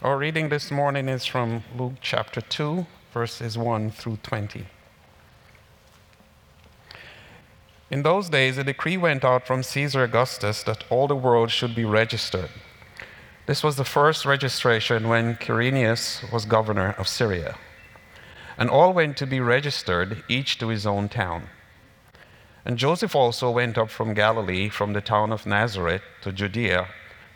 Our reading this morning is from Luke chapter 2, verses 1 through 20. In those days, a decree went out from Caesar Augustus that all the world should be registered. This was the first registration when Quirinius was governor of Syria. And all went to be registered, each to his own town. And Joseph also went up from Galilee, from the town of Nazareth to Judea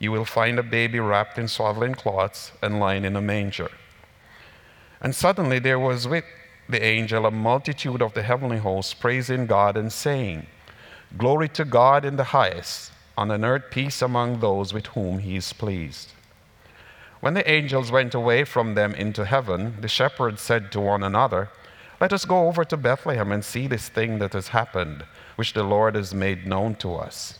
you will find a baby wrapped in swaddling cloths and lying in a manger. And suddenly there was with the angel a multitude of the heavenly hosts praising God and saying, Glory to God in the highest, on an earth peace among those with whom he is pleased. When the angels went away from them into heaven, the shepherds said to one another, Let us go over to Bethlehem and see this thing that has happened, which the Lord has made known to us.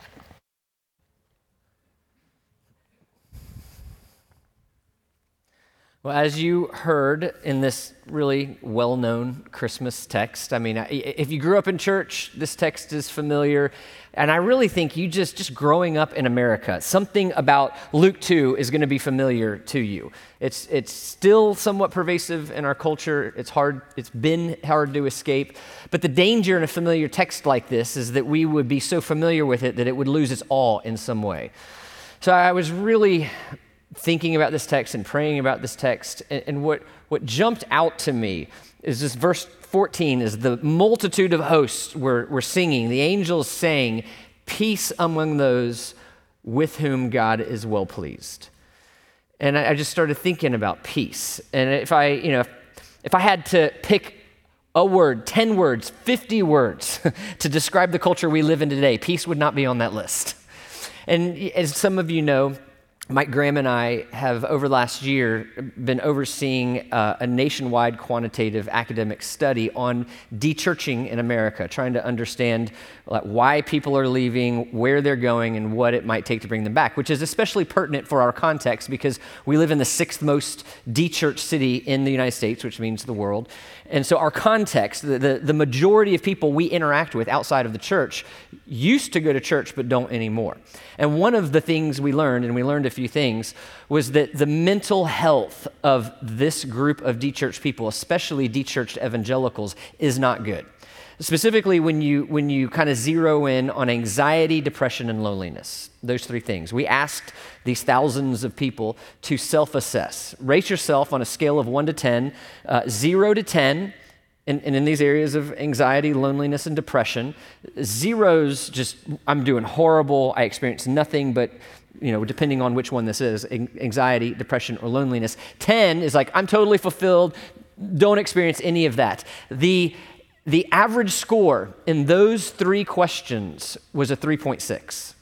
Well, as you heard in this really well known Christmas text, I mean, if you grew up in church, this text is familiar. And I really think you just, just growing up in America, something about Luke 2 is going to be familiar to you. It's, it's still somewhat pervasive in our culture. It's hard, it's been hard to escape. But the danger in a familiar text like this is that we would be so familiar with it that it would lose its awe in some way. So I was really thinking about this text and praying about this text. And, and, what, what jumped out to me is this verse 14 is the multitude of hosts were, were singing, the angels saying, Peace among those with whom God is well pleased. And I, I just started thinking about peace. And if I, you know, if, if I had to pick a word, 10 words, 50 words to describe the culture we live in today, peace would not be on that list. And as some of you know, Mike Graham and I have, over the last year, been overseeing uh, a nationwide quantitative academic study on dechurching in America, trying to understand like, why people are leaving, where they're going, and what it might take to bring them back, which is especially pertinent for our context because we live in the sixth most dechurched city in the United States, which means the world. And so, our context, the, the, the majority of people we interact with outside of the church used to go to church but don't anymore. And one of the things we learned, and we learned a few things, was that the mental health of this group of dechurched people, especially dechurched evangelicals, is not good. Specifically, when you, when you kind of zero in on anxiety, depression, and loneliness, those three things. We asked these thousands of people to self assess. Rate yourself on a scale of one to 10, uh, zero to 10 and, and in these areas of anxiety, loneliness, and depression, zeros just, I'm doing horrible, I experience nothing but, you know, depending on which one this is, anxiety, depression, or loneliness. 10 is like, I'm totally fulfilled, don't experience any of that. The, the average score in those three questions was a 3.6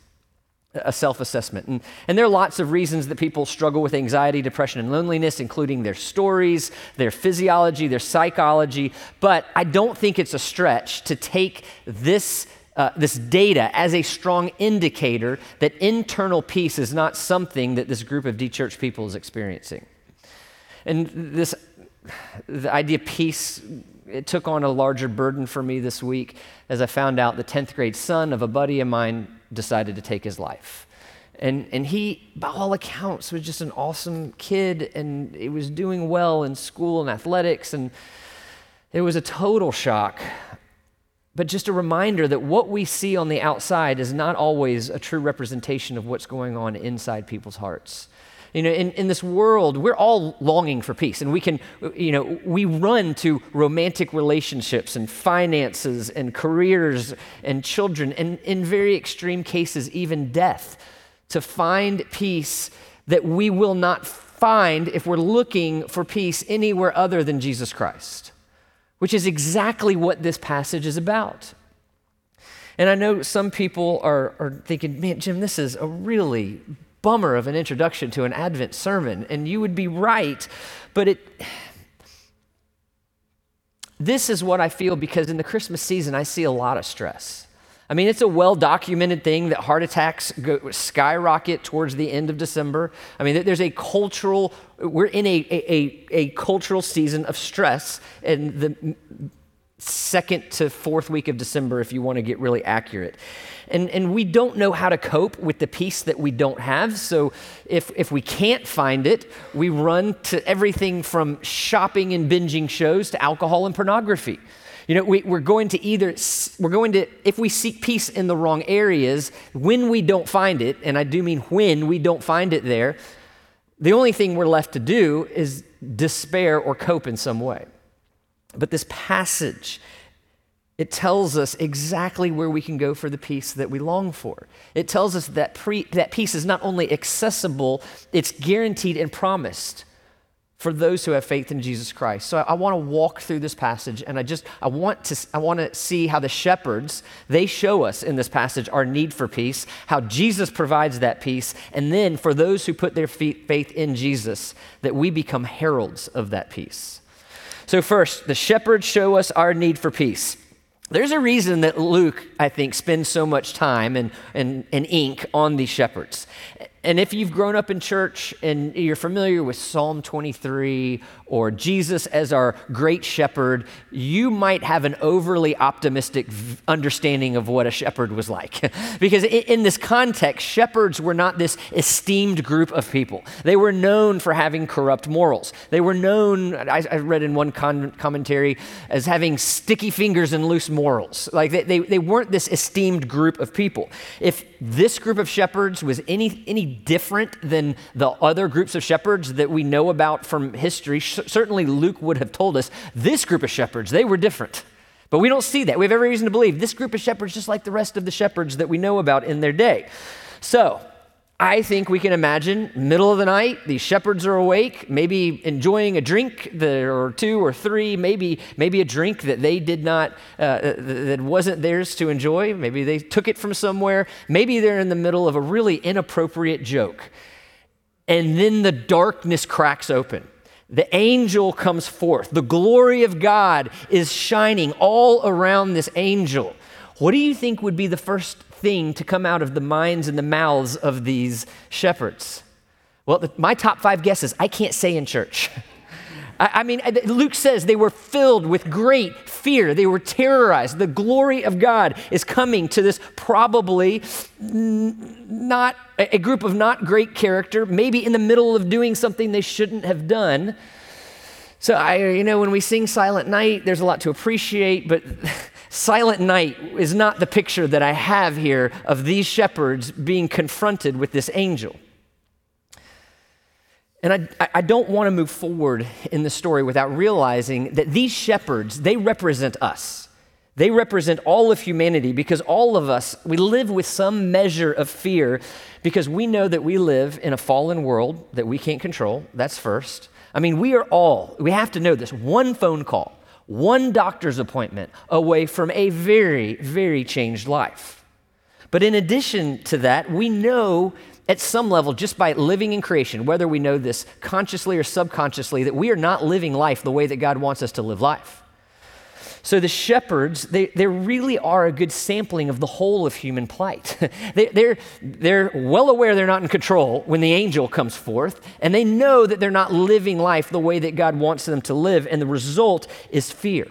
a self assessment. And, and there are lots of reasons that people struggle with anxiety, depression, and loneliness, including their stories, their physiology, their psychology. But I don't think it's a stretch to take this. Uh, this data as a strong indicator that internal peace is not something that this group of dechurched people is experiencing. And this the idea of peace it took on a larger burden for me this week as I found out the 10th grade son of a buddy of mine decided to take his life. And, and he, by all accounts, was just an awesome kid and he was doing well in school and athletics. And it was a total shock. But just a reminder that what we see on the outside is not always a true representation of what's going on inside people's hearts. You know, in, in this world, we're all longing for peace, and we can, you know, we run to romantic relationships and finances and careers and children, and in very extreme cases, even death to find peace that we will not find if we're looking for peace anywhere other than Jesus Christ, which is exactly what this passage is about. And I know some people are, are thinking, man, Jim, this is a really bummer of an introduction to an Advent sermon. And you would be right, but it. This is what I feel because in the Christmas season, I see a lot of stress. I mean, it's a well documented thing that heart attacks go, skyrocket towards the end of December. I mean, there's a cultural, we're in a, a, a, cultural season of stress and the second to fourth week of December, if you want to get really accurate. And, and we don't know how to cope with the peace that we don't have. So if, if we can't find it, we run to everything from shopping and binging shows to alcohol and pornography. You know, we, we're going to either, we're going to, if we seek peace in the wrong areas, when we don't find it, and I do mean when we don't find it there, the only thing we're left to do is despair or cope in some way. But this passage, it tells us exactly where we can go for the peace that we long for. It tells us that, pre, that peace is not only accessible, it's guaranteed and promised for those who have faith in Jesus Christ. So I, I want to walk through this passage and I just I want to I want to see how the shepherds they show us in this passage our need for peace, how Jesus provides that peace, and then for those who put their feet, faith in Jesus that we become heralds of that peace. So first, the shepherds show us our need for peace. There's a reason that Luke, I think, spends so much time and, and, and ink on these shepherds. And if you've grown up in church and you're familiar with Psalm 23 or Jesus as our great shepherd, you might have an overly optimistic understanding of what a shepherd was like. because in this context, shepherds were not this esteemed group of people. They were known for having corrupt morals. They were known, I, read in one con- commentary, as having sticky fingers and loose morals. Like they, they, they weren't this esteemed group of people. If this group of shepherds was any, any different than the other groups of shepherds that we know about from history, certainly Luke would have told us this group of shepherds, they were different. But we don't see that. We have every reason to believe this group of shepherds, just like the rest of the shepherds that we know about in their day. So, I think we can imagine middle of the night, these shepherds are awake, maybe enjoying a drink or two or three, maybe maybe a drink that they did not uh, that wasn't theirs to enjoy. Maybe they took it from somewhere. Maybe they're in the middle of a really inappropriate joke, and then the darkness cracks open the angel comes forth. The glory of God is shining all around this angel. What do you think would be the first thing to come out of the minds and the mouths of these shepherds? Well, the, my top five guesses I can't say in church. I, I mean, uh, Luke says they were filled with great fear. They were terrorized. The glory of God is coming to this probably not a group of not great character, maybe in the middle of doing something they shouldn't have done. So I, you know, when we sing Silent Night, there's a lot to appreciate, but Silent Night is not the picture that I have here of these shepherds being confronted with this angel. And I, I don't want to move forward in the story without realizing that these shepherds, they represent us. They represent all of humanity because all of us, we live with some measure of fear because we know that we live in a fallen world that we can't control. That's first. I mean, we are all, we have to know this one phone call, one doctor's appointment away from a very, very changed life. But in addition to that, we know at some level, just by living in creation, whether we know this consciously or subconsciously, that we are not living life the way that God wants us to live life. So the shepherds, they, they really are a good sampling of the whole of human plight. they, they're, they're well aware they're not in control when the angel comes forth, and they know that they're not living life the way that God wants them to live, and the result is fear.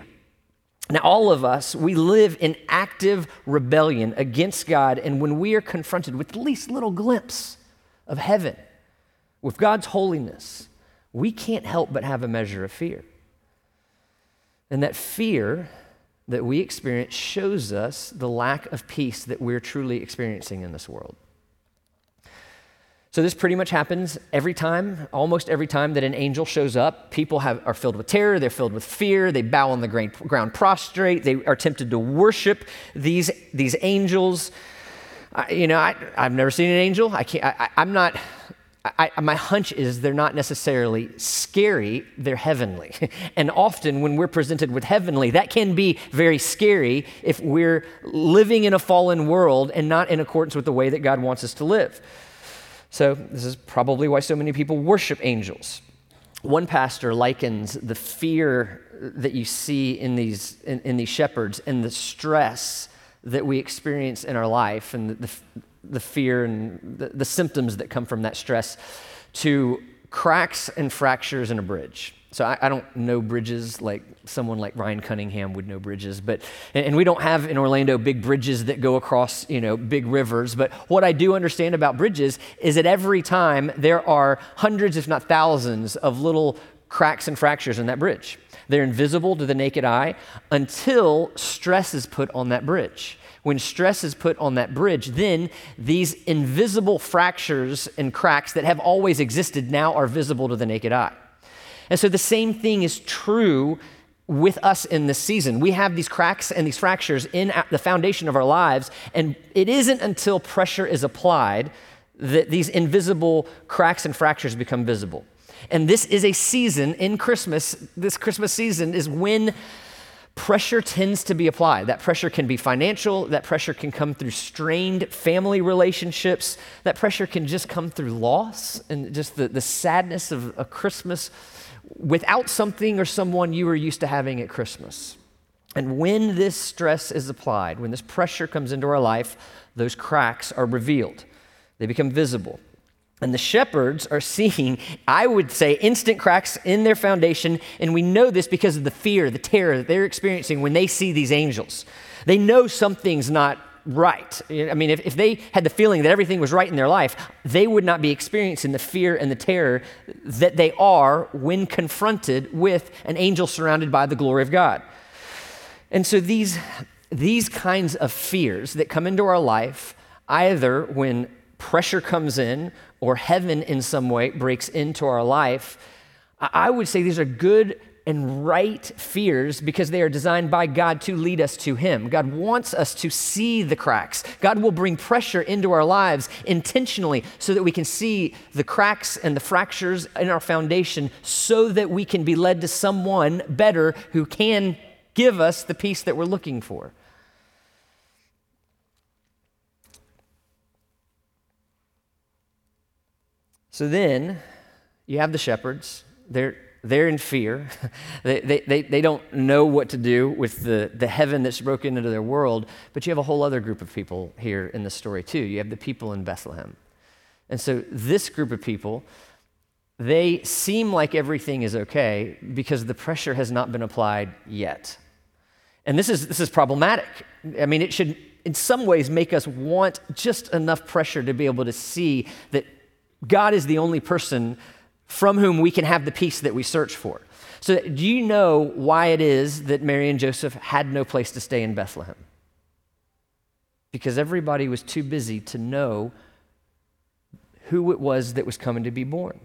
Now, all of us, we live in active rebellion against God, and when we are confronted with the least little glimpse of heaven, with God's holiness, we can't help but have a measure of fear. And that fear that we experience shows us the lack of peace that we're truly experiencing in this world. So this pretty much happens every time, almost every time that an angel shows up. People have, are filled with terror, they're filled with fear, they bow on the ground prostrate, they are tempted to worship these, these angels. I, you know, I, have never seen an angel. I can't, I, am not, I, my hunch is they're not necessarily scary, they're heavenly. and often when we're presented with heavenly, that can be very scary if we're living in a fallen world and not in accordance with the way that God wants us to live. So, this is probably why so many people worship angels. One pastor likens the fear that you see in these, in, in these shepherds and the stress that we experience in our life and the, the, fear and the, the symptoms that come from that stress to cracks and fractures in a bridge. So I, I, don't know bridges like someone like Ryan Cunningham would know bridges, but and, and, we don't have in Orlando big bridges that go across you know big rivers. But what I do understand about bridges is that every time there are hundreds, if not thousands, of little cracks and fractures in that bridge. They're invisible to the naked eye until stress is put on that bridge. When stress is put on that bridge, then these invisible fractures and cracks that have always existed now are visible to the naked eye. And so the same thing is true with us in this season. We have these cracks and these fractures in the foundation of our lives, and it isn't until pressure is applied that these invisible cracks and fractures become visible. And this is a season in Christmas, this Christmas season is when pressure tends to be applied. That pressure can be financial, that pressure can come through strained family relationships, that pressure can just come through loss and just the, the sadness of a Christmas without something or someone you were used to having at Christmas. And when this stress is applied, when this pressure comes into our life, those cracks are revealed. They become visible. And the shepherds are seeing, I would say, instant cracks in their foundation. And we know this because of the fear, the terror that they're experiencing when they see these angels. They know something's not right. I mean, if, if they had the feeling that everything was right in their life, they would not be experiencing the fear and the terror that they are when confronted with an angel surrounded by the glory of God. And so these, these kinds of fears that come into our life, either when pressure comes in or heaven in some way breaks into our life, I would say these are good and right fears because they are designed by God to lead us to Him. God wants us to see the cracks. God will bring pressure into our lives intentionally so that we can see the cracks and the fractures in our foundation so that we can be led to someone better who can give us the peace that we're looking for. So then you have the shepherds. They're they're in fear. they, they, they, they don't know what to do with the, the heaven that's broken into their world. But you have a whole other group of people here in the story, too. You have the people in Bethlehem. And so, this group of people, they seem like everything is okay because the pressure has not been applied yet. And this is, this is problematic. I mean, it should, in some ways, make us want just enough pressure to be able to see that God is the only person from whom we can have the peace that we search for. So, do you know why it is that Mary and Joseph had no place to stay in Bethlehem? Because everybody was too busy to know who it was that was coming to be born.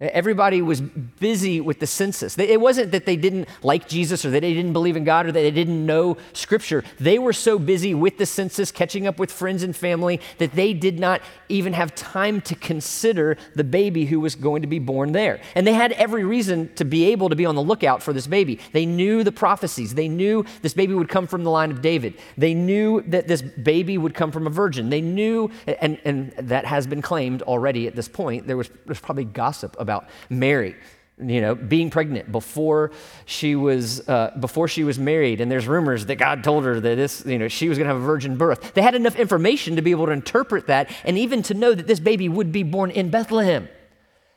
Everybody was busy with the census. It wasn't that they didn't like Jesus or that they didn't believe in God or that they didn't know Scripture. They were so busy with the census, catching up with friends and family, that they did not even have time to consider the baby who was going to be born there. And they had every reason to be able to be on the lookout for this baby. They knew the prophecies. They knew this baby would come from the line of David. They knew that this baby would come from a virgin. They knew, and, and that has been claimed already at this point, there was, there was probably gossip about Mary you know being pregnant before she was uh, before she was married. And there's rumors that god told her that this you know she was going to have a virgin birth. They had enough information to be able to interpret that and even to know that this baby would be born in bethlehem.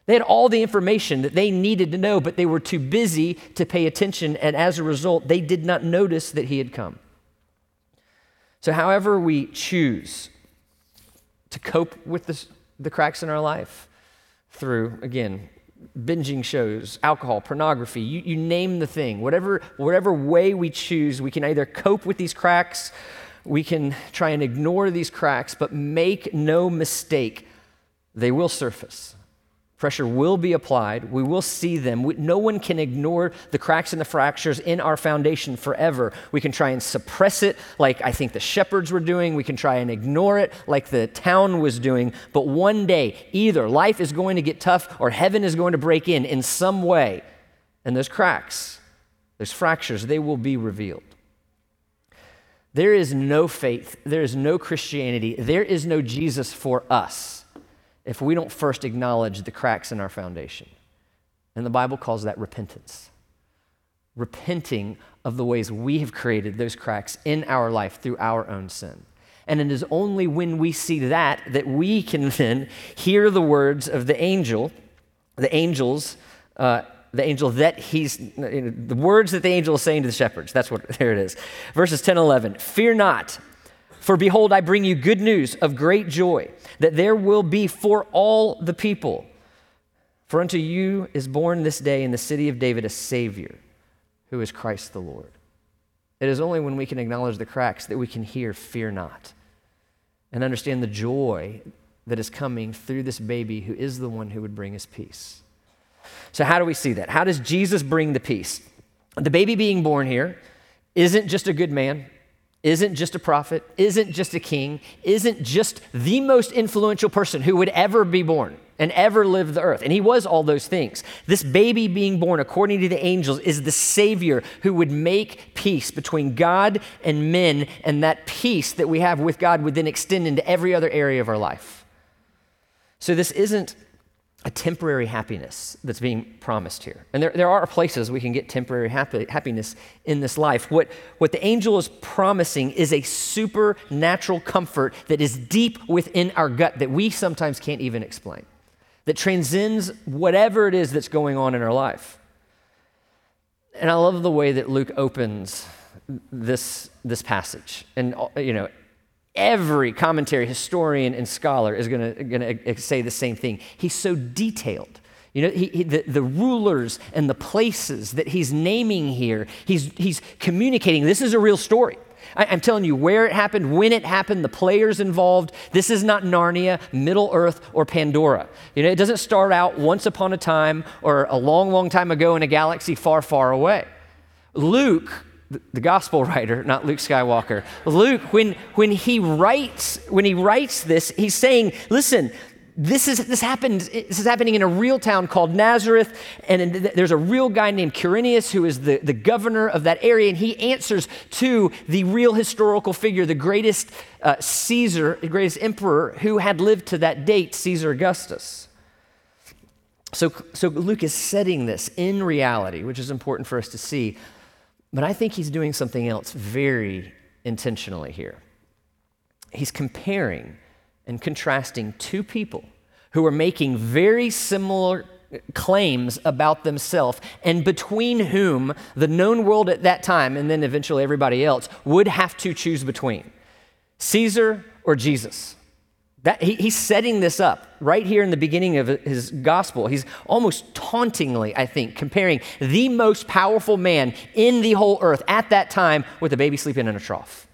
They had all the information that they needed to know, but they were too busy to pay attention, and as a result, they did not notice that he had come. So, however, we choose to cope with this, the cracks in our life through, again, binging shows, alcohol, pornography, you, you name the thing. Whatever, whatever way we choose, we can either cope with these cracks, we can try and ignore these cracks, but make no mistake, they will surface. Pressure will be applied. We will see them. We, no one can ignore the cracks and the fractures in our foundation forever. We can try and suppress it, like I think the shepherds were doing. We can try and ignore it, like the town was doing. But one day, either life is going to get tough or heaven is going to break in in some way. And those cracks, those fractures, they will be revealed. There is no faith, there is no Christianity, there is no Jesus for us if we don't first acknowledge the cracks in our foundation. And the Bible calls that repentance. Repenting of the ways we have created those cracks in our life through our own sin. And it is only when we see that that we can then hear the words of the angel, the angels, uh, the angel that he's, the words that the angel is saying to the shepherds. That's what, there it is. Verses 10 11. Fear not, for behold, I bring you good news of great joy, that there will be for all the people. For unto you is born this day in the city of David a Savior, who is Christ the Lord. It is only when we can acknowledge the cracks that we can hear, Fear not, and understand the joy that is coming through this baby who is the one who would bring us peace. So, how do we see that? How does Jesus bring the peace? The baby being born here isn't just a good man, isn't just a prophet, isn't just a king, isn't just the most influential person who would ever be born and ever live the earth. And he was all those things. This baby being born, according to the angels, is the Savior who would make peace between God and men, and that peace that we have with God would then extend into every other area of our life. So this isn't a temporary happiness that's being promised here. And there, there are places we can get temporary happy, happiness in this life. What, what the angel is promising is a supernatural comfort that is deep within our gut that we sometimes can't even explain, that transcends whatever it is that's going on in our life. And I love the way that Luke opens this, this passage. And, you know, Every commentary, historian, and scholar is going to say the same thing. He's so detailed. You know, he, he, the, the rulers and the places that he's naming here, he's, he's communicating this is a real story. I, I'm telling you where it happened, when it happened, the players involved. This is not Narnia, Middle Earth, or Pandora. You know, it doesn't start out once upon a time or a long, long time ago in a galaxy far, far away. Luke the gospel writer, not Luke Skywalker. Luke, when, when he writes, when he writes this, he's saying, listen, this is this happened this is happening in a real town called nazareth and there's a real guy named quirinius who is the, the governor of that area and he answers to the real historical figure the greatest uh, caesar the greatest emperor who had lived to that date caesar augustus so, so luke is setting this in reality which is important for us to see but I think he's doing something else very intentionally here. He's comparing and contrasting two people who are making very similar claims about themselves and between whom the known world at that time and then eventually everybody else would have to choose between Caesar or Jesus. That, he, he's setting this up right here in the beginning of his gospel. He's almost tauntingly, I think, comparing the most powerful man in the whole earth at that time with a baby sleeping in a trough.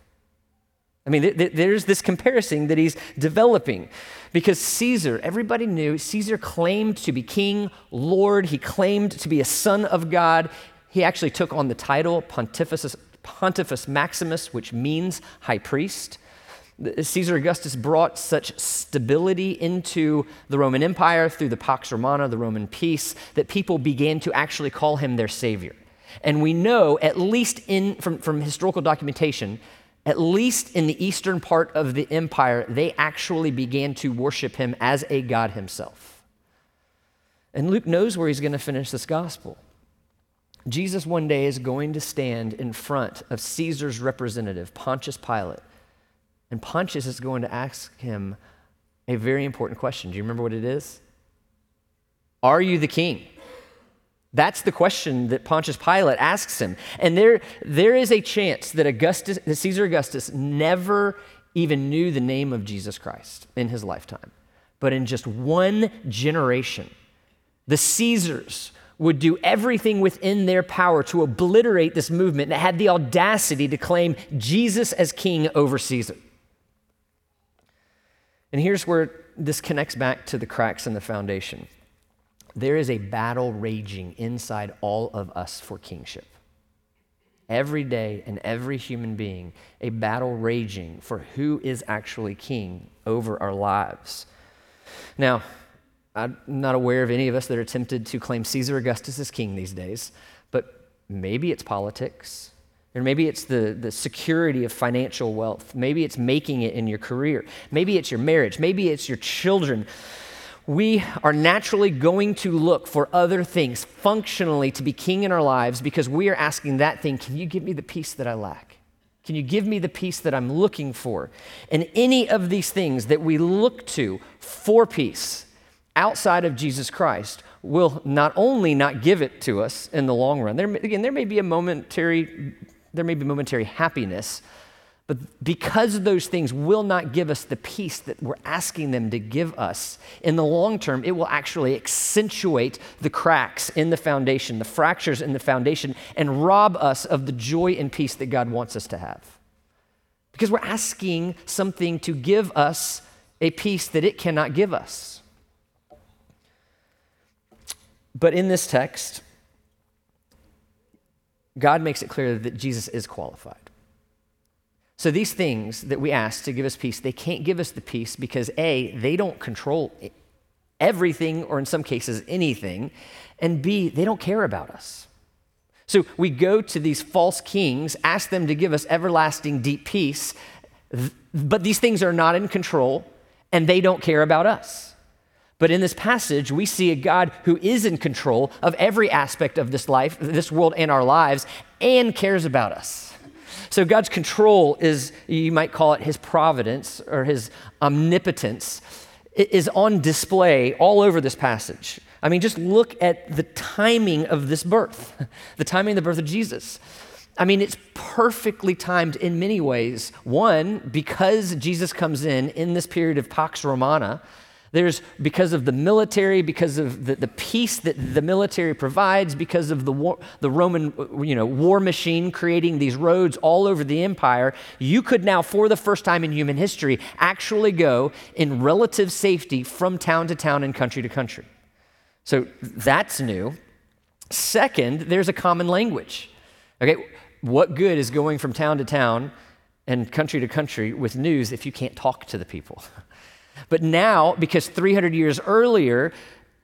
I mean, th- th- there's this comparison that he's developing because Caesar, everybody knew, Caesar claimed to be king, Lord. He claimed to be a son of God. He actually took on the title Pontifex, Pontifex Maximus, which means high priest. Caesar Augustus brought such stability into the Roman Empire through the Pax Romana, the Roman peace, that people began to actually call him their savior. And we know, at least in, from, from historical documentation, at least in the eastern part of the empire, they actually began to worship him as a god himself. And Luke knows where he's going to finish this gospel. Jesus one day is going to stand in front of Caesar's representative, Pontius Pilate and Pontius is going to ask him a very important question. Do you remember what it is? Are you the king? That's the question that Pontius Pilate asks him. And there, there is a chance that Augustus, that Caesar Augustus never even knew the name of Jesus Christ in his lifetime. But in just one generation, the Caesars would do everything within their power to obliterate this movement that had the audacity to claim Jesus as king over Caesar. And here's where this connects back to the cracks in the foundation. There is a battle raging inside all of us for kingship. Every day and every human being, a battle raging for who is actually king over our lives. Now, I'm not aware of any of us that are tempted to claim Caesar Augustus as king these days, but maybe it's politics. Or maybe it's the, the security of financial wealth. Maybe it's making it in your career. Maybe it's your marriage. Maybe it's your children. We are naturally going to look for other things functionally to be king in our lives because we are asking that thing, can you give me the peace that I lack? Can you give me the peace that I'm looking for? And any of these things that we look to for peace, outside of Jesus Christ will not only not give it to us in the long run, there, again, there may be a momentary, there may be momentary happiness, but because those things will not give us the peace that we're asking them to give us, in the long term, it will actually accentuate the cracks in the foundation, the fractures in the foundation, and rob us of the joy and peace that God wants us to have. Because we're asking something to give us a peace that it cannot give us. But in this text, God makes it clear that Jesus is qualified. So these things that we ask to give us peace, they can't give us the peace because A, they don't control everything or in some cases anything, and B, they don't care about us. So we go to these false kings, ask them to give us everlasting deep peace, but these things are not in control and they don't care about us. But in this passage, we see a God who is in control of every aspect of this life, this world, and our lives, and cares about us. So God's control is, you might call it his providence or his omnipotence, is on display all over this passage. I mean, just look at the timing of this birth, the timing of the birth of Jesus. I mean, it's perfectly timed in many ways. One, because Jesus comes in in this period of Pax Romana, there's because of the military, because of the, the peace that the military provides, because of the, war, the Roman you know, war machine creating these roads all over the empire, you could now, for the first time in human history, actually go in relative safety from town to town and country to country. So that's new. Second, there's a common language. Okay, what good is going from town to town and country to country with news if you can't talk to the people? But now, because 300 years earlier,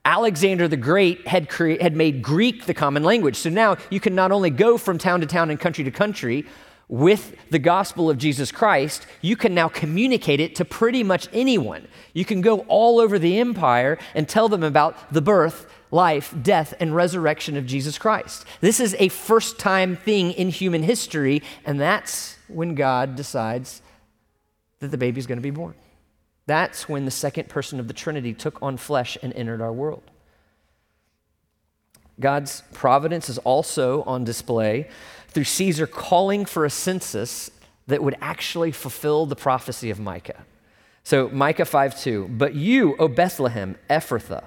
Alexander the Great had, cre- had made Greek the common language. So now you can not only go from town to town and country to country with the gospel of Jesus Christ, you can now communicate it to pretty much anyone. You can go all over the empire and tell them about the birth, life, death, and resurrection of Jesus Christ. This is a first time thing in human history, and that's when God decides that the baby's going to be born. That's when the second person of the Trinity took on flesh and entered our world. God's providence is also on display through Caesar calling for a census that would actually fulfill the prophecy of Micah. So, Micah 5 2, but you, O Bethlehem, Ephrathah,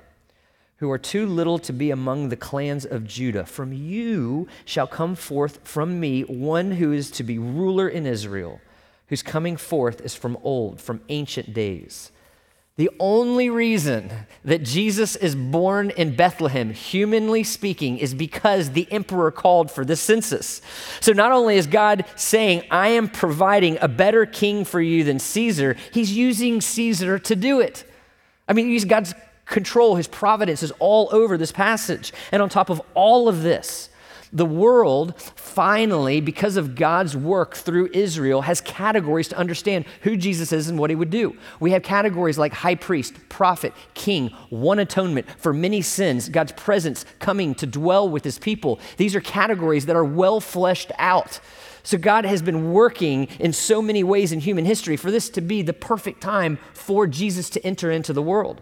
who are too little to be among the clans of Judah, from you shall come forth from me one who is to be ruler in Israel whose coming forth is from old, from ancient days. The only reason that Jesus is born in Bethlehem, humanly speaking, is because the emperor called for the census. So not only is God saying, I am providing a better king for you than Caesar, he's using Caesar to do it. I mean, God's control, his providence is all over this passage. And on top of all of this, the world finally, because of God's work through Israel, has categories to understand who Jesus is and what he would do. We have categories like high priest, prophet, king, one atonement for many sins, God's presence coming to dwell with his people. These are categories that are well fleshed out. So God has been working in so many ways in human history for this to be the perfect time for Jesus to enter into the world.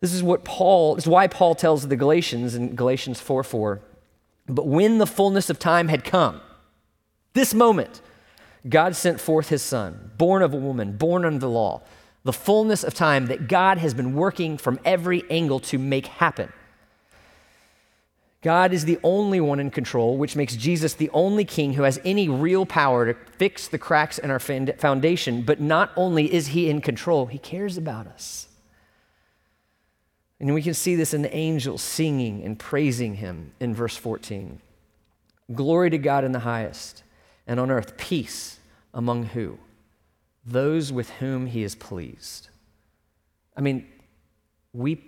This is what Paul, this is why Paul tells the Galatians in Galatians 4 4. But when the fullness of time had come, this moment, God sent forth his son, born of a woman, born under the law, the fullness of time that God has been working from every angle to make happen. God is the only one in control, which makes Jesus the only king who has any real power to fix the cracks in our foundation. But not only is he in control, he cares about us. And we can see this in the angels singing and praising him in verse 14. Glory to God in the highest, and on earth peace among who? Those with whom he is pleased. I mean, we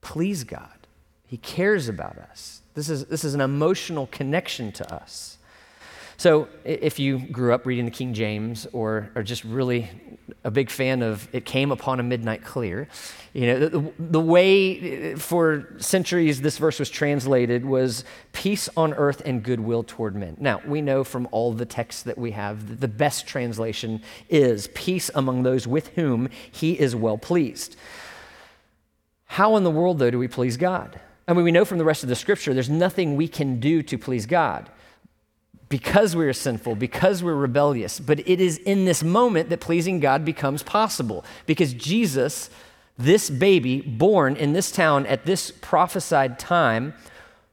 please God. He cares about us. This is, this is an emotional connection to us. So, if you grew up reading the King James or are just really a big fan of It Came Upon a Midnight Clear, you know, the, the, way uh, for centuries this verse was translated was peace on earth and goodwill toward men. Now, we know from all the texts that we have that the best translation is peace among those with whom he is well pleased. How in the world, though, do we please God? I mean, we know from the rest of the scripture there's nothing we can do to please God because we are sinful, because we're rebellious. But it is in this moment that pleasing God becomes possible because Jesus, this baby born in this town at this prophesied time,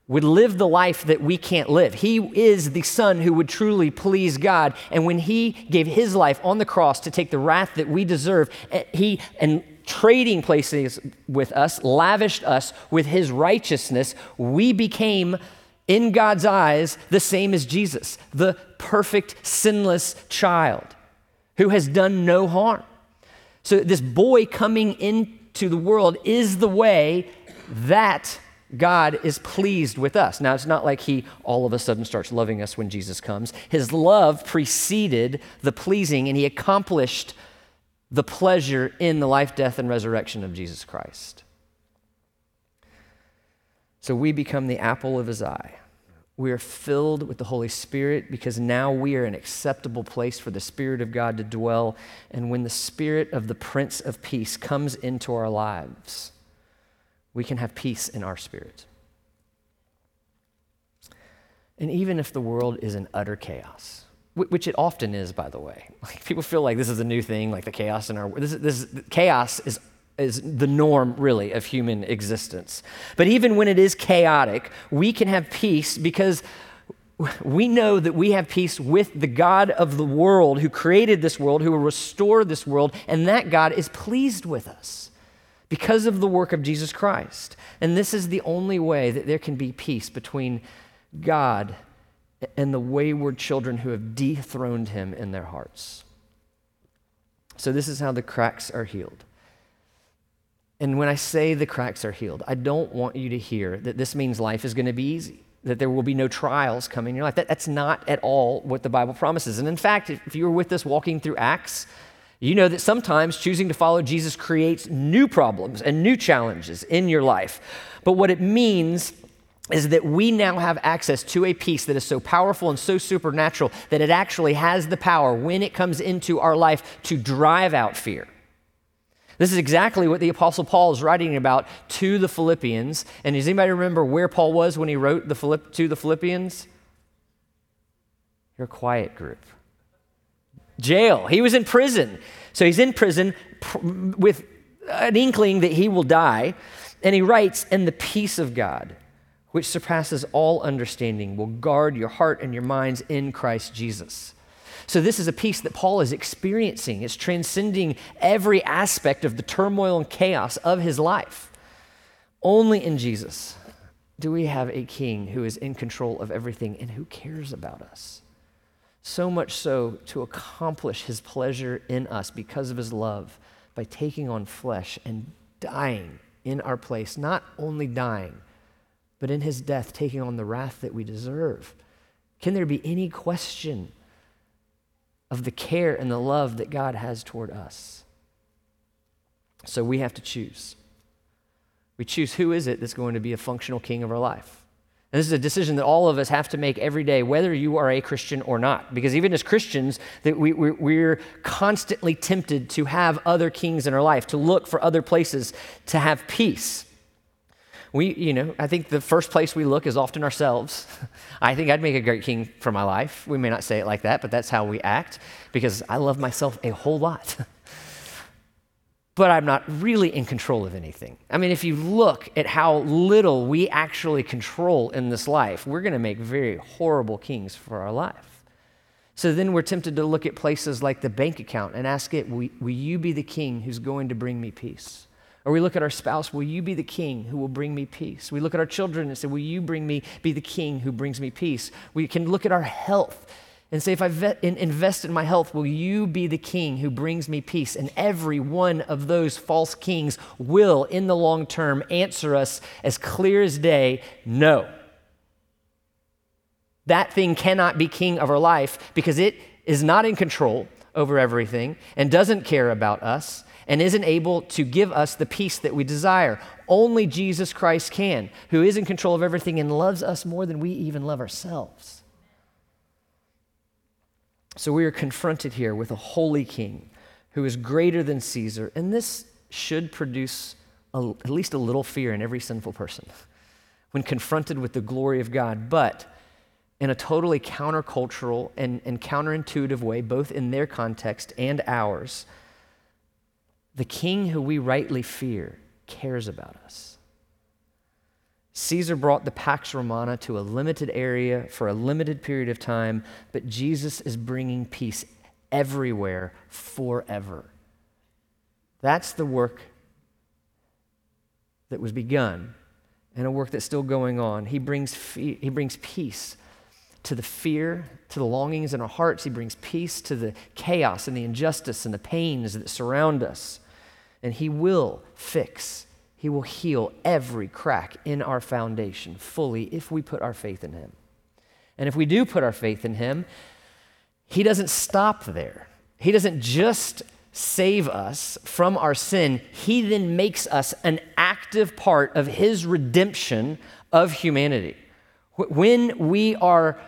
would live the life that we can't live. He is the son who would truly please God. And when he gave his life on the cross to take the wrath that we deserve, eh, he and trading places with us, lavished us with his righteousness, we became in God's eyes, the same as Jesus, the perfect, sinless child who has done no harm. So, this boy coming into the world is the way that God is pleased with us. Now, it's not like he all of a sudden starts loving us when Jesus comes. His love preceded the pleasing, and he accomplished the pleasure in the life, death, and resurrection of Jesus Christ. So we become the apple of his eye. We are filled with the Holy Spirit because now we are an acceptable place for the Spirit of God to dwell. And when the Spirit of the Prince of Peace comes into our lives, we can have peace in our spirit. And even if the world is in utter chaos, which it often is, by the way, like people feel like this is a new thing, like the chaos in our this, this chaos is is the norm, really, of human existence. But even when it is chaotic, we can have peace because we know that we have peace with the God of the world who created this world, who will restore this world, and that God is pleased with us because of the work of Jesus Christ. And this is the only way that there can be peace between God and the wayward children who have dethroned him in their hearts. So, this is how the cracks are healed. And when I say the cracks are healed, I don't want you to hear that this means life is going to be easy, that there will be no trials coming in your life. That, that's not at all what the Bible promises. And in fact, if you were with us walking through Acts, you know that sometimes choosing to follow Jesus creates new problems and new challenges in your life. But what it means is that we now have access to a peace that is so powerful and so supernatural that it actually has the power when it comes into our life to drive out fear. This is exactly what the Apostle Paul is writing about to the Philippians. And does anybody remember where Paul was when he wrote the Philipp- to the Philippians? Your quiet group. Jail. He was in prison. So he's in prison pr- with an inkling that he will die. And he writes, And the peace of God, which surpasses all understanding, will guard your heart and your minds in Christ Jesus. So, this is a peace that Paul is experiencing. It's transcending every aspect of the turmoil and chaos of his life. Only in Jesus do we have a king who is in control of everything and who cares about us. So much so to accomplish his pleasure in us because of his love by taking on flesh and dying in our place, not only dying, but in his death taking on the wrath that we deserve. Can there be any question of the care and the love that God has toward us. So we have to choose. We choose who is it that's going to be a functional king of our life. And this is a decision that all of us have to make every day, whether you are a Christian or not. Because even as Christians, that we, we, we're constantly tempted to have other kings in our life, to look for other places to have peace. We, you know, I think the first place we look is often ourselves. I think I'd make a great king for my life. We may not say it like that, but that's how we act because I love myself a whole lot. but I'm not really in control of anything. I mean, if you look at how little we actually control in this life, we're going to make very horrible kings for our life. So then we're tempted to look at places like the bank account and ask it, will, will you be the king who's going to bring me peace? Or we look at our spouse, will you be the king who will bring me peace? We look at our children and say, will you bring me, be the king who brings me peace? We can look at our health and say, if I vet, in, invest in my health, will you be the king who brings me peace? And every one of those false kings will, in the long term, answer us as clear as day no. That thing cannot be king of our life because it is not in control over everything and doesn't care about us and isn't able to give us the peace that we desire. Only Jesus Christ can, who is in control of everything and loves us more than we even love ourselves. So we are confronted here with a holy king who is greater than Caesar, and this should produce a, at least a little fear in every sinful person when confronted with the glory of God, but in a totally countercultural and, and counterintuitive way, both in their context and ours. The king who we rightly fear cares about us. Caesar brought the Pax Romana to a limited area for a limited period of time, but Jesus is bringing peace everywhere forever. That's the work that was begun and a work that's still going on. He brings, fe- he brings peace to the fear, to the longings in our hearts. He brings peace to the chaos and the injustice and the pains that surround us. And He will fix he will heal every crack in our foundation fully if we put our faith in Him. And if we do put our faith in Him, He doesn't stop there. He doesn't just save us from our sin, He then makes us an active part of His redemption of humanity. When we are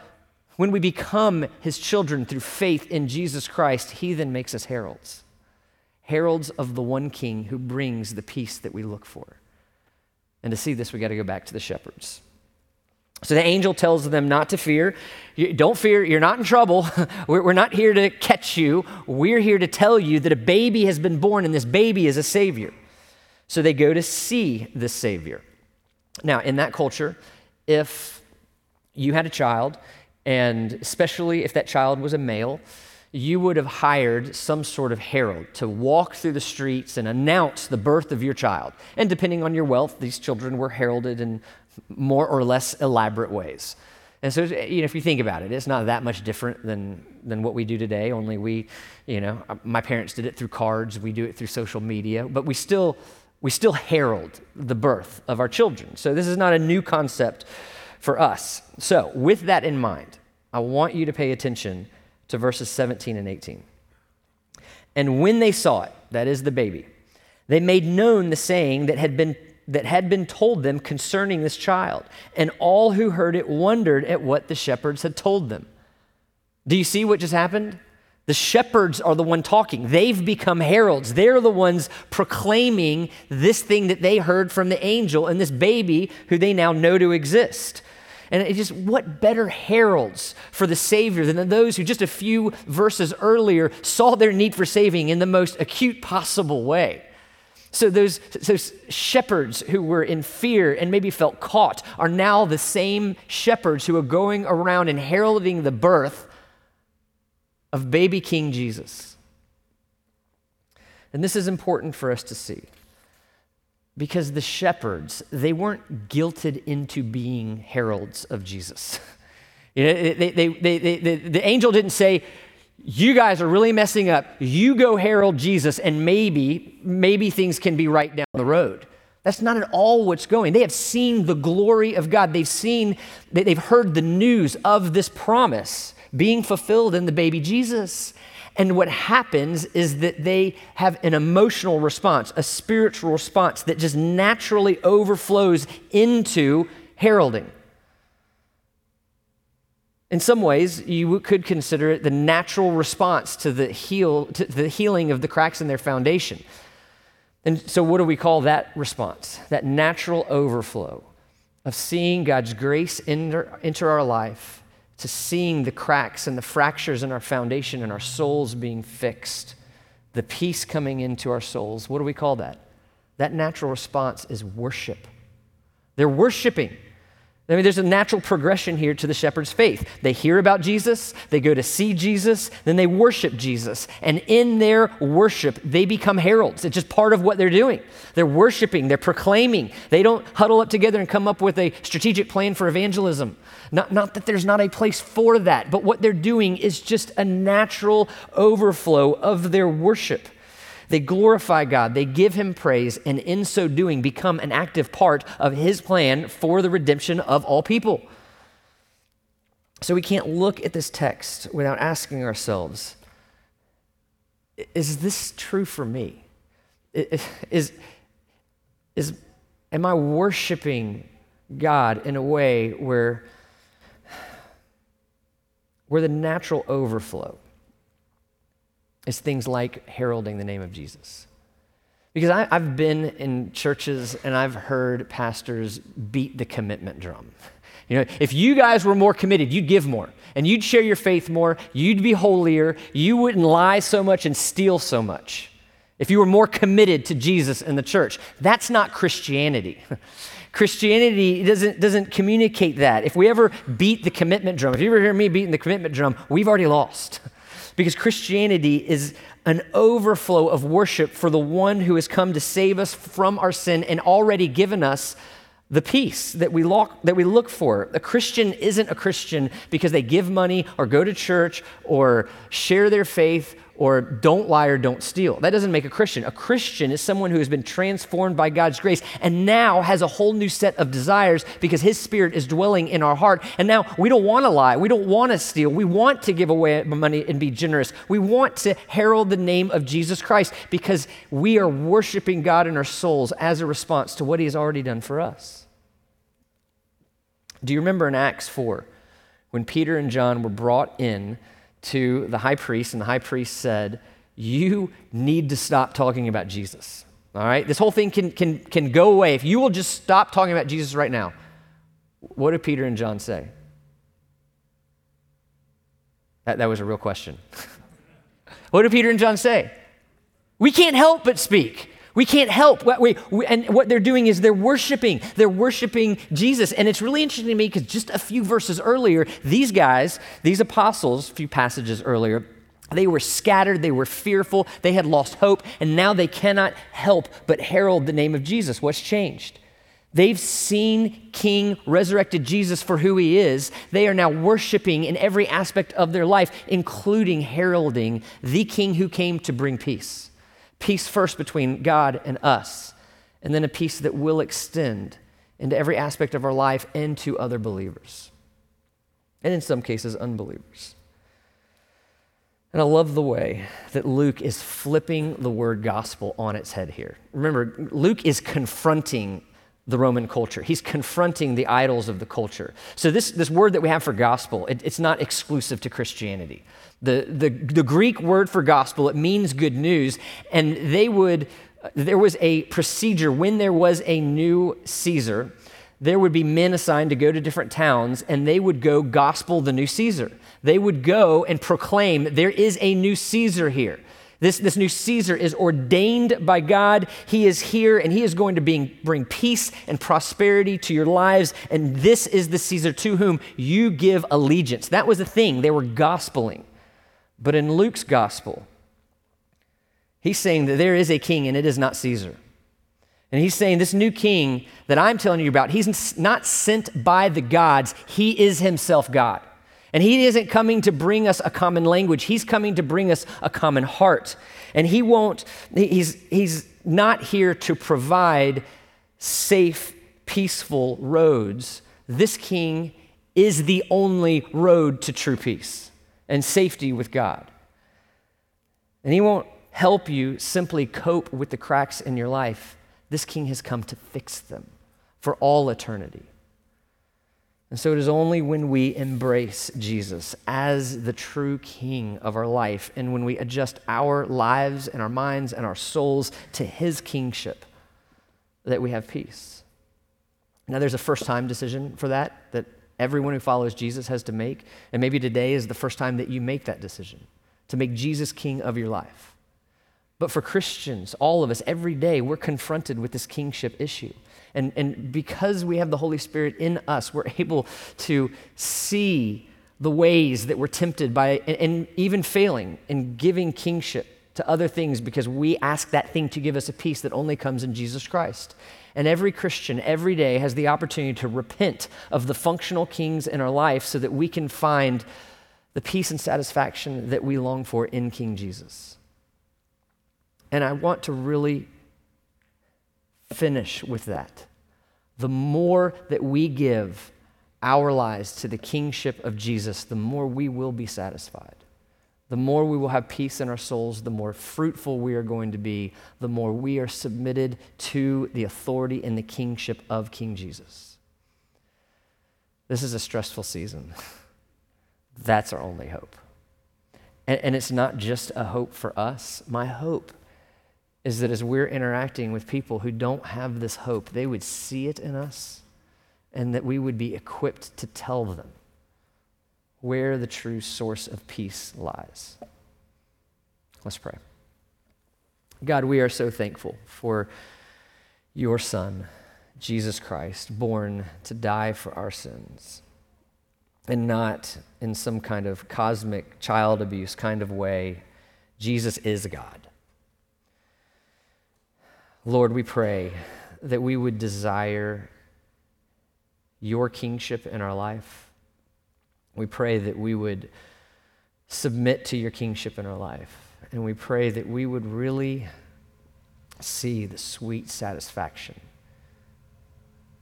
when we become his children through faith in Jesus Christ, he then makes us heralds heralds of the one king who brings the peace that we look for. And to see this, we got to go back to the shepherds. So the angel tells them not to fear. Don't fear, you're not in trouble. we're, not here to catch you. We're here to tell you that a baby has been born and this baby is a savior. So they go to see the savior. Now, in that culture, if you had a child, and especially if that child was a male, you would have hired some sort of herald to walk through the streets and announce the birth of your child. And depending on your wealth, these children were heralded in more or less elaborate ways. And so, you know, if you think about it, it's not that much different than, than what we do today, only we, you know, my parents did it through cards, we do it through social media, but we still, we still herald the birth of our children. So this is not a new concept for us. So, with that in mind, I want you to pay attention to verses 17 and 18. And when they saw it, that is the baby, they made known the saying that had been that had been told them concerning this child. And all who heard it wondered at what the shepherds had told them. Do you see what just happened? The shepherds are the one talking. They've become heralds. They're the ones proclaiming this thing that they heard from the angel and this baby who they now know to exist. And it just, what better heralds for the Savior than those who just a few verses earlier saw their need for saving in the most acute possible way? So, those, those shepherds who were in fear and maybe felt caught are now the same shepherds who are going around and heralding the birth of baby King Jesus. And this is important for us to see because the shepherds, they weren't guilted into being heralds of Jesus. They, they, they, the angel didn't say, you guys are really messing up. You go herald Jesus, and maybe, maybe things can be right down the road. That's not at all what's going. They have seen the glory of God. They've seen, they've heard the news of this promise being fulfilled in the baby Jesus. And what happens is that they have an emotional response, a spiritual response that just naturally overflows into heralding. In some ways, you could consider it the natural response to the, heal, to the healing of the cracks in their foundation. And so, what do we call that response? That natural overflow of seeing God's grace enter, enter our life, to seeing the cracks and the fractures in our foundation and our souls being fixed, the peace coming into our souls. What do we call that? That natural response is worship. They're worshiping. I mean, there's a natural progression here to the shepherd's faith. They hear about Jesus, they go to see Jesus, then they worship Jesus. And in their worship, they become heralds. It's just part of what they're doing. They're worshiping, they're proclaiming. They don't huddle up together and come up with a strategic plan for evangelism. Not, not that there's not a place for that, but what they're doing is just a natural overflow of their worship. They glorify God, they give Him praise, and in so doing become an active part of His plan for the redemption of all people. So we can't look at this text without asking ourselves is this true for me? Is, is, am I worshiping God in a way where, where the natural overflow is things like heralding the name of Jesus. Because I, have been in churches and I've heard pastors beat the commitment drum. You know, if you guys were more committed, you'd give more and you'd share your faith more, you'd be holier, you wouldn't lie so much and steal so much. If you were more committed to Jesus and the church, that's not Christianity. Christianity doesn't, doesn't communicate that. If we ever beat the commitment drum, if you ever hear me beating the commitment drum, we've already lost. Because Christianity is an overflow of worship for the one who has come to save us from our sin and already given us the peace that we, look, that we look for. A Christian isn't a Christian because they give money or go to church or share their faith or don't lie or don't steal. That doesn't make a Christian. A Christian is someone who has been transformed by God's grace and now has a whole new set of desires because his spirit is dwelling in our heart. And now we don't want to lie. We don't want to steal. We want to give away money and be generous. We want to herald the name of Jesus Christ because we are worshiping God in our souls as a response to what he has already done for us. Do you remember in Acts 4 when Peter and John were brought in? To the high priest, and the high priest said, You need to stop talking about Jesus. All right? This whole thing can, can, can go away if you will just stop talking about Jesus right now. What did Peter and John say? That, that was a real question. what did Peter and John say? We can't help but speak. We can't help. We, we, and what they're doing is they're worshiping. They're worshiping Jesus. And it's really interesting to me because just a few verses earlier, these guys, these apostles, a few passages earlier, they were scattered, they were fearful, they had lost hope, and now they cannot help but herald the name of Jesus. What's changed? They've seen King resurrected Jesus for who he is. They are now worshiping in every aspect of their life, including heralding the King who came to bring peace. Peace first between God and us, and then a peace that will extend into every aspect of our life and to other believers, and in some cases, unbelievers. And I love the way that Luke is flipping the word gospel on its head here. Remember, Luke is confronting the Roman culture. He's confronting the idols of the culture. So, this, this word that we have for gospel, it, it's not exclusive to Christianity. The, the, the Greek word for gospel, it means good news. And they would, there was a procedure when there was a new Caesar, there would be men assigned to go to different towns and they would go gospel the new Caesar. They would go and proclaim there is a new Caesar here. This, this new Caesar is ordained by God. He is here and he is going to bring, bring peace and prosperity to your lives. And this is the Caesar to whom you give allegiance. That was the thing. They were gospeling. But in Luke's gospel, he's saying that there is a king and it is not Caesar. And he's saying this new king that I'm telling you about, he's not sent by the gods, he is himself God. And he isn't coming to bring us a common language, he's coming to bring us a common heart. And he won't, he's, he's not here to provide safe, peaceful roads. This king is the only road to true peace and safety with God. And He won't help you simply cope with the cracks in your life. This King has come to fix them for all eternity. And so it is only when we embrace Jesus as the true king of our life and when we adjust our lives and our minds and our souls to his kingship that we have peace. Now, there's a first time decision for that that everyone who follows Jesus has to make. And maybe today is the first time that you make that decision to make Jesus king of your life. But for Christians, all of us, every day, we're confronted with this kingship issue. And, and because we have the Holy Spirit in us, we're able to see the ways that we're tempted by, and, and even failing in giving kingship to other things because we ask that thing to give us a peace that only comes in Jesus Christ. And every Christian every day has the opportunity to repent of the functional kings in our life so that we can find the peace and satisfaction that we long for in King Jesus. And I want to really finish with that. The more that we give our lives to the kingship of Jesus, the more we will be satisfied. The more we will have peace in our souls, the more fruitful we are going to be, the more we are submitted to the authority and the kingship of King Jesus. This is a stressful season. That's our only hope. And, and, it's not just a hope for us. My hope is that as we're interacting with people who don't have this hope, they would see it in us and that we would be equipped to tell them where the true source of peace lies. Let's pray. God, we are so thankful for your Son, Jesus Christ, born to die for our sins, and not in some kind of cosmic child abuse kind of way. Jesus is God. Lord, we pray that we would desire your kingship in our life we pray that we would submit to your kingship in our life. And we pray that we would really see the sweet satisfaction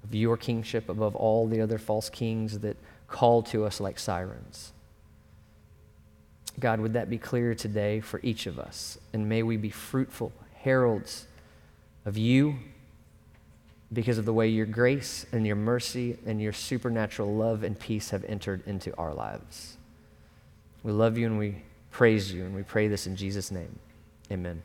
of your kingship above all the other false kings that call to us like sirens. God, would that be clear today for each of us? And may we be fruitful heralds of you because of the way your grace and your mercy and your supernatural love and peace have entered into our lives. We love you and we praise you, and we pray this in Jesus' name. Amen.